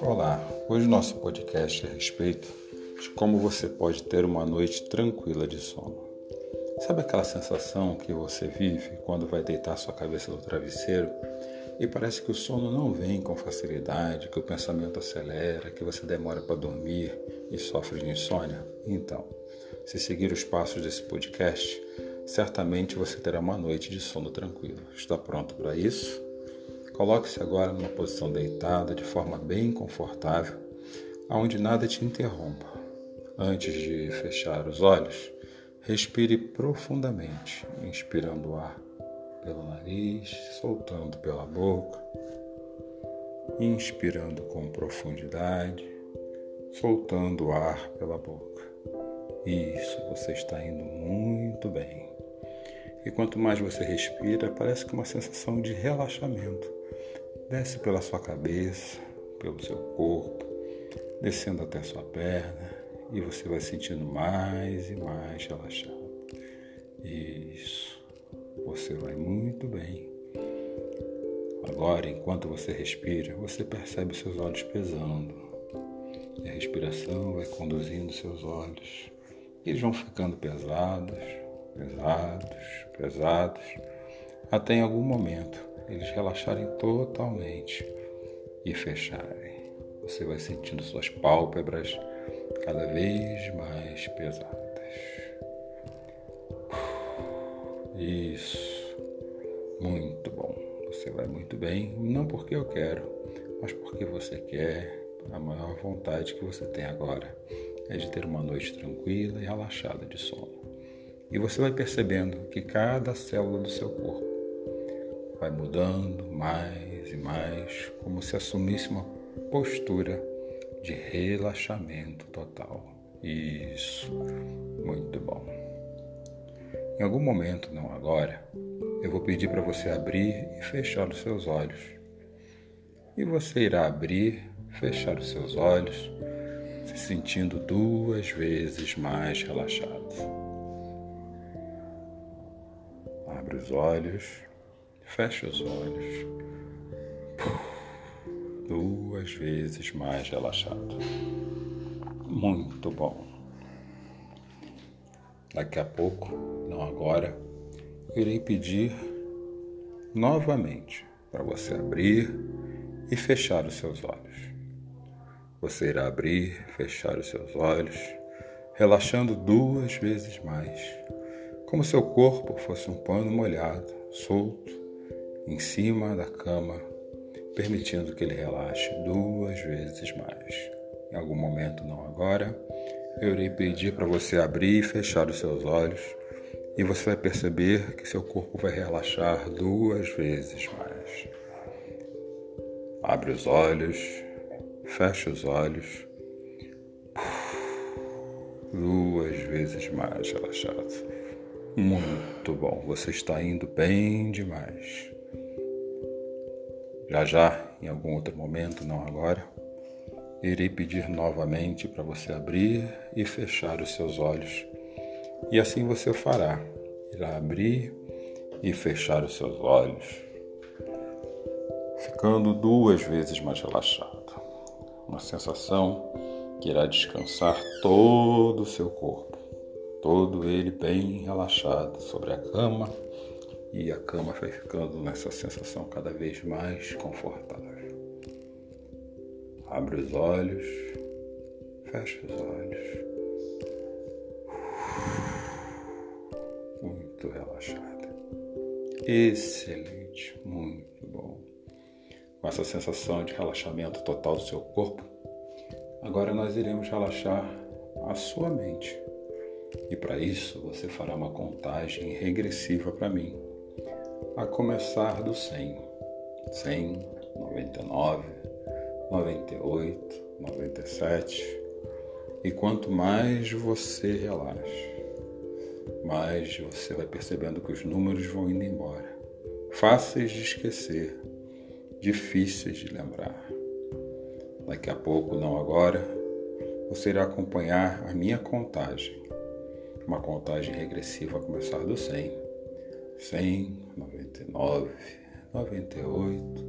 Olá, hoje nosso podcast é a respeito de como você pode ter uma noite tranquila de sono. Sabe aquela sensação que você vive quando vai deitar sua cabeça no travesseiro e parece que o sono não vem com facilidade, que o pensamento acelera, que você demora para dormir e sofre de insônia? Então, se seguir os passos desse podcast, certamente você terá uma noite de sono tranquilo. Está pronto para isso? Coloque-se agora numa posição deitada de forma bem confortável, aonde nada te interrompa. Antes de fechar os olhos, respire profundamente, inspirando o ar pelo nariz, soltando pela boca, inspirando com profundidade, soltando o ar pela boca. Isso, você está indo muito bem. E quanto mais você respira, parece que uma sensação de relaxamento desce pela sua cabeça, pelo seu corpo, descendo até a sua perna e você vai sentindo mais e mais relaxado. Isso, você vai muito bem. Agora, enquanto você respira, você percebe seus olhos pesando. E a respiração vai conduzindo seus olhos. Eles vão ficando pesados, pesados, pesados, até em algum momento eles relaxarem totalmente e fecharem. Você vai sentindo suas pálpebras cada vez mais pesadas. Isso, muito bom. Você vai muito bem, não porque eu quero, mas porque você quer. A maior vontade que você tem agora é de ter uma noite tranquila e relaxada de sono. E você vai percebendo que cada célula do seu corpo vai mudando mais e mais, como se assumisse uma postura de relaxamento total. Isso, muito bom. Em algum momento, não agora, eu vou pedir para você abrir e fechar os seus olhos. E você irá abrir, fechar os seus olhos, se sentindo duas vezes mais relaxado. Abre os olhos Feche os olhos. Duas vezes mais relaxado. Muito bom. Daqui a pouco, não agora, irei pedir novamente para você abrir e fechar os seus olhos. Você irá abrir, fechar os seus olhos, relaxando duas vezes mais, como se seu corpo fosse um pano molhado, solto, em cima da cama, permitindo que ele relaxe duas vezes mais. Em algum momento, não agora, eu irei pedir para você abrir e fechar os seus olhos e você vai perceber que seu corpo vai relaxar duas vezes mais. Abre os olhos, fecha os olhos, duas vezes mais relaxado. Muito bom, você está indo bem demais. Já já, em algum outro momento, não agora, irei pedir novamente para você abrir e fechar os seus olhos. E assim você fará. Irá abrir e fechar os seus olhos, ficando duas vezes mais relaxado. Uma sensação que irá descansar todo o seu corpo, todo ele bem relaxado sobre a cama e a cama vai ficando nessa sensação cada vez mais confortável. Abre os olhos, fecha os olhos. Muito relaxada. Excelente, muito bom. Com essa sensação de relaxamento total do seu corpo, agora nós iremos relaxar a sua mente. E para isso você fará uma contagem regressiva para mim a começar do 100. 100, 99, 98, 97. E quanto mais você relaxa, mais você vai percebendo que os números vão indo embora. Fáceis de esquecer, difíceis de lembrar. Daqui a pouco, não agora, você irá acompanhar a minha contagem. Uma contagem regressiva a começar do 100 100, 99, 98.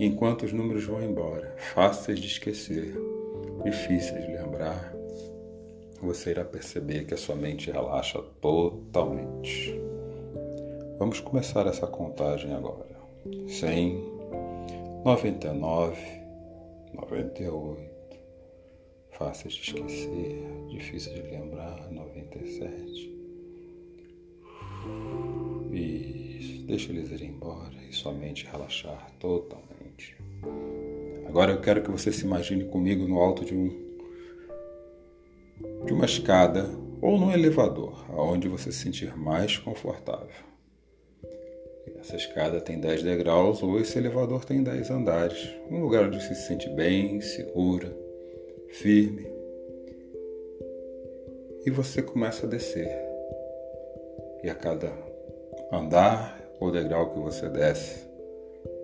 enquanto os números vão embora, fáceis de esquecer, difíceis de lembrar, você irá perceber que a sua mente relaxa totalmente. Vamos começar essa contagem agora. 100, 99, 98, fáceis de esquecer, difíceis de lembrar, 97. Deixa eles ir embora e sua mente relaxar totalmente. Agora eu quero que você se imagine comigo no alto de um de uma escada ou num elevador, aonde você se sentir mais confortável. Essa escada tem 10 degraus ou esse elevador tem 10 andares, um lugar onde se sente bem, segura, firme. E você começa a descer. E a cada andar ou degrau que você desce,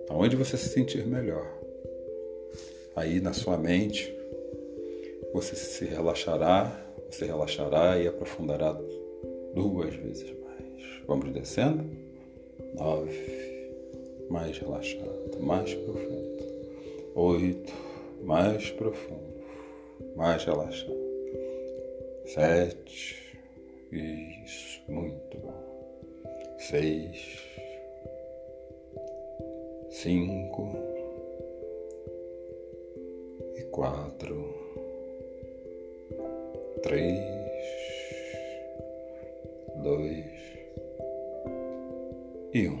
aonde você se sentir melhor. Aí na sua mente, você se relaxará você relaxará e aprofundará duas vezes mais. Vamos descendo. Nove. Mais relaxado, mais profundo. Oito. Mais profundo, mais relaxado. Sete. Isso, muito bom. Seis. Cinco. E quatro três, dois e um.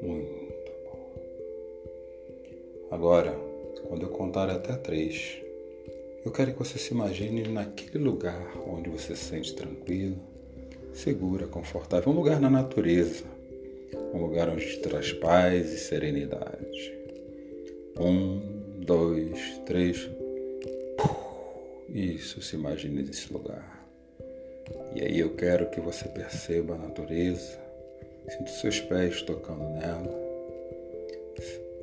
Muito bom. Agora, quando eu contar até três, eu quero que você se imagine naquele lugar onde você se sente tranquilo, segura, confortável, um lugar na natureza, um lugar onde te traz paz e serenidade. Um, dois, três. Isso, se imagine nesse lugar. E aí eu quero que você perceba a natureza, sinta seus pés tocando nela,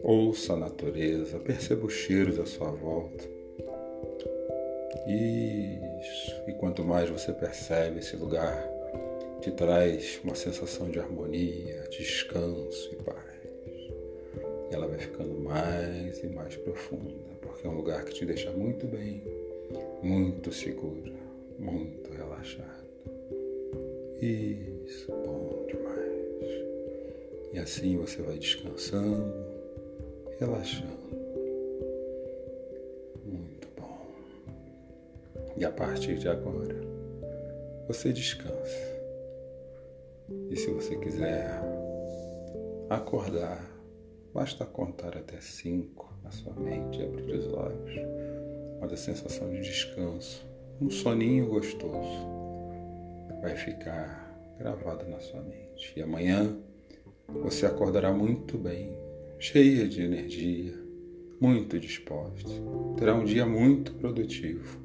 ouça a natureza, perceba os cheiros à sua volta. Isso. E quanto mais você percebe esse lugar, te traz uma sensação de harmonia, descanso e paz. Ela vai ficando mais e mais profunda, porque é um lugar que te deixa muito bem muito segura, muito relaxada. Isso, bom demais. E assim você vai descansando, relaxando. Muito bom. E a partir de agora, você descansa. E se você quiser acordar, basta contar até cinco na sua mente e abrir os olhos mas a sensação de descanso, um soninho gostoso, vai ficar gravado na sua mente. E amanhã você acordará muito bem, cheia de energia, muito disposta. Terá um dia muito produtivo,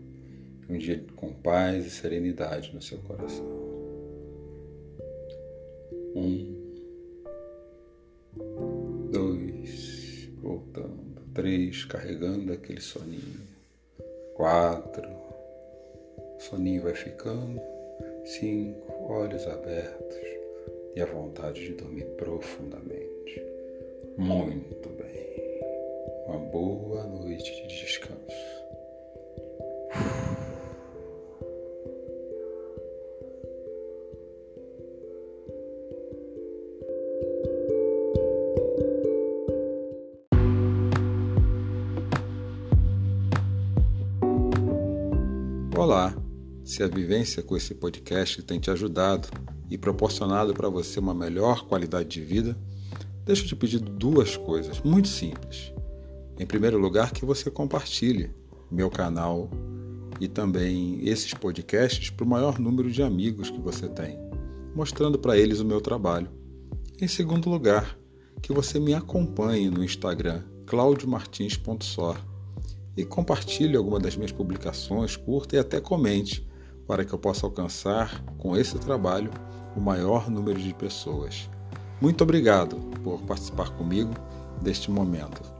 um dia com paz e serenidade no seu coração. Um, dois, voltando, três, carregando aquele soninho quatro, soninho vai ficando, cinco, olhos abertos e a vontade de dormir profundamente. Muito bem. Uma boa noite de descanso. Olá! Se a vivência com esse podcast tem te ajudado e proporcionado para você uma melhor qualidade de vida, deixa eu te pedir duas coisas muito simples. Em primeiro lugar, que você compartilhe meu canal e também esses podcasts para o maior número de amigos que você tem, mostrando para eles o meu trabalho. Em segundo lugar, que você me acompanhe no Instagram claudiomartins.sor e compartilhe alguma das minhas publicações, curta e até comente para que eu possa alcançar com esse trabalho o maior número de pessoas. Muito obrigado por participar comigo deste momento.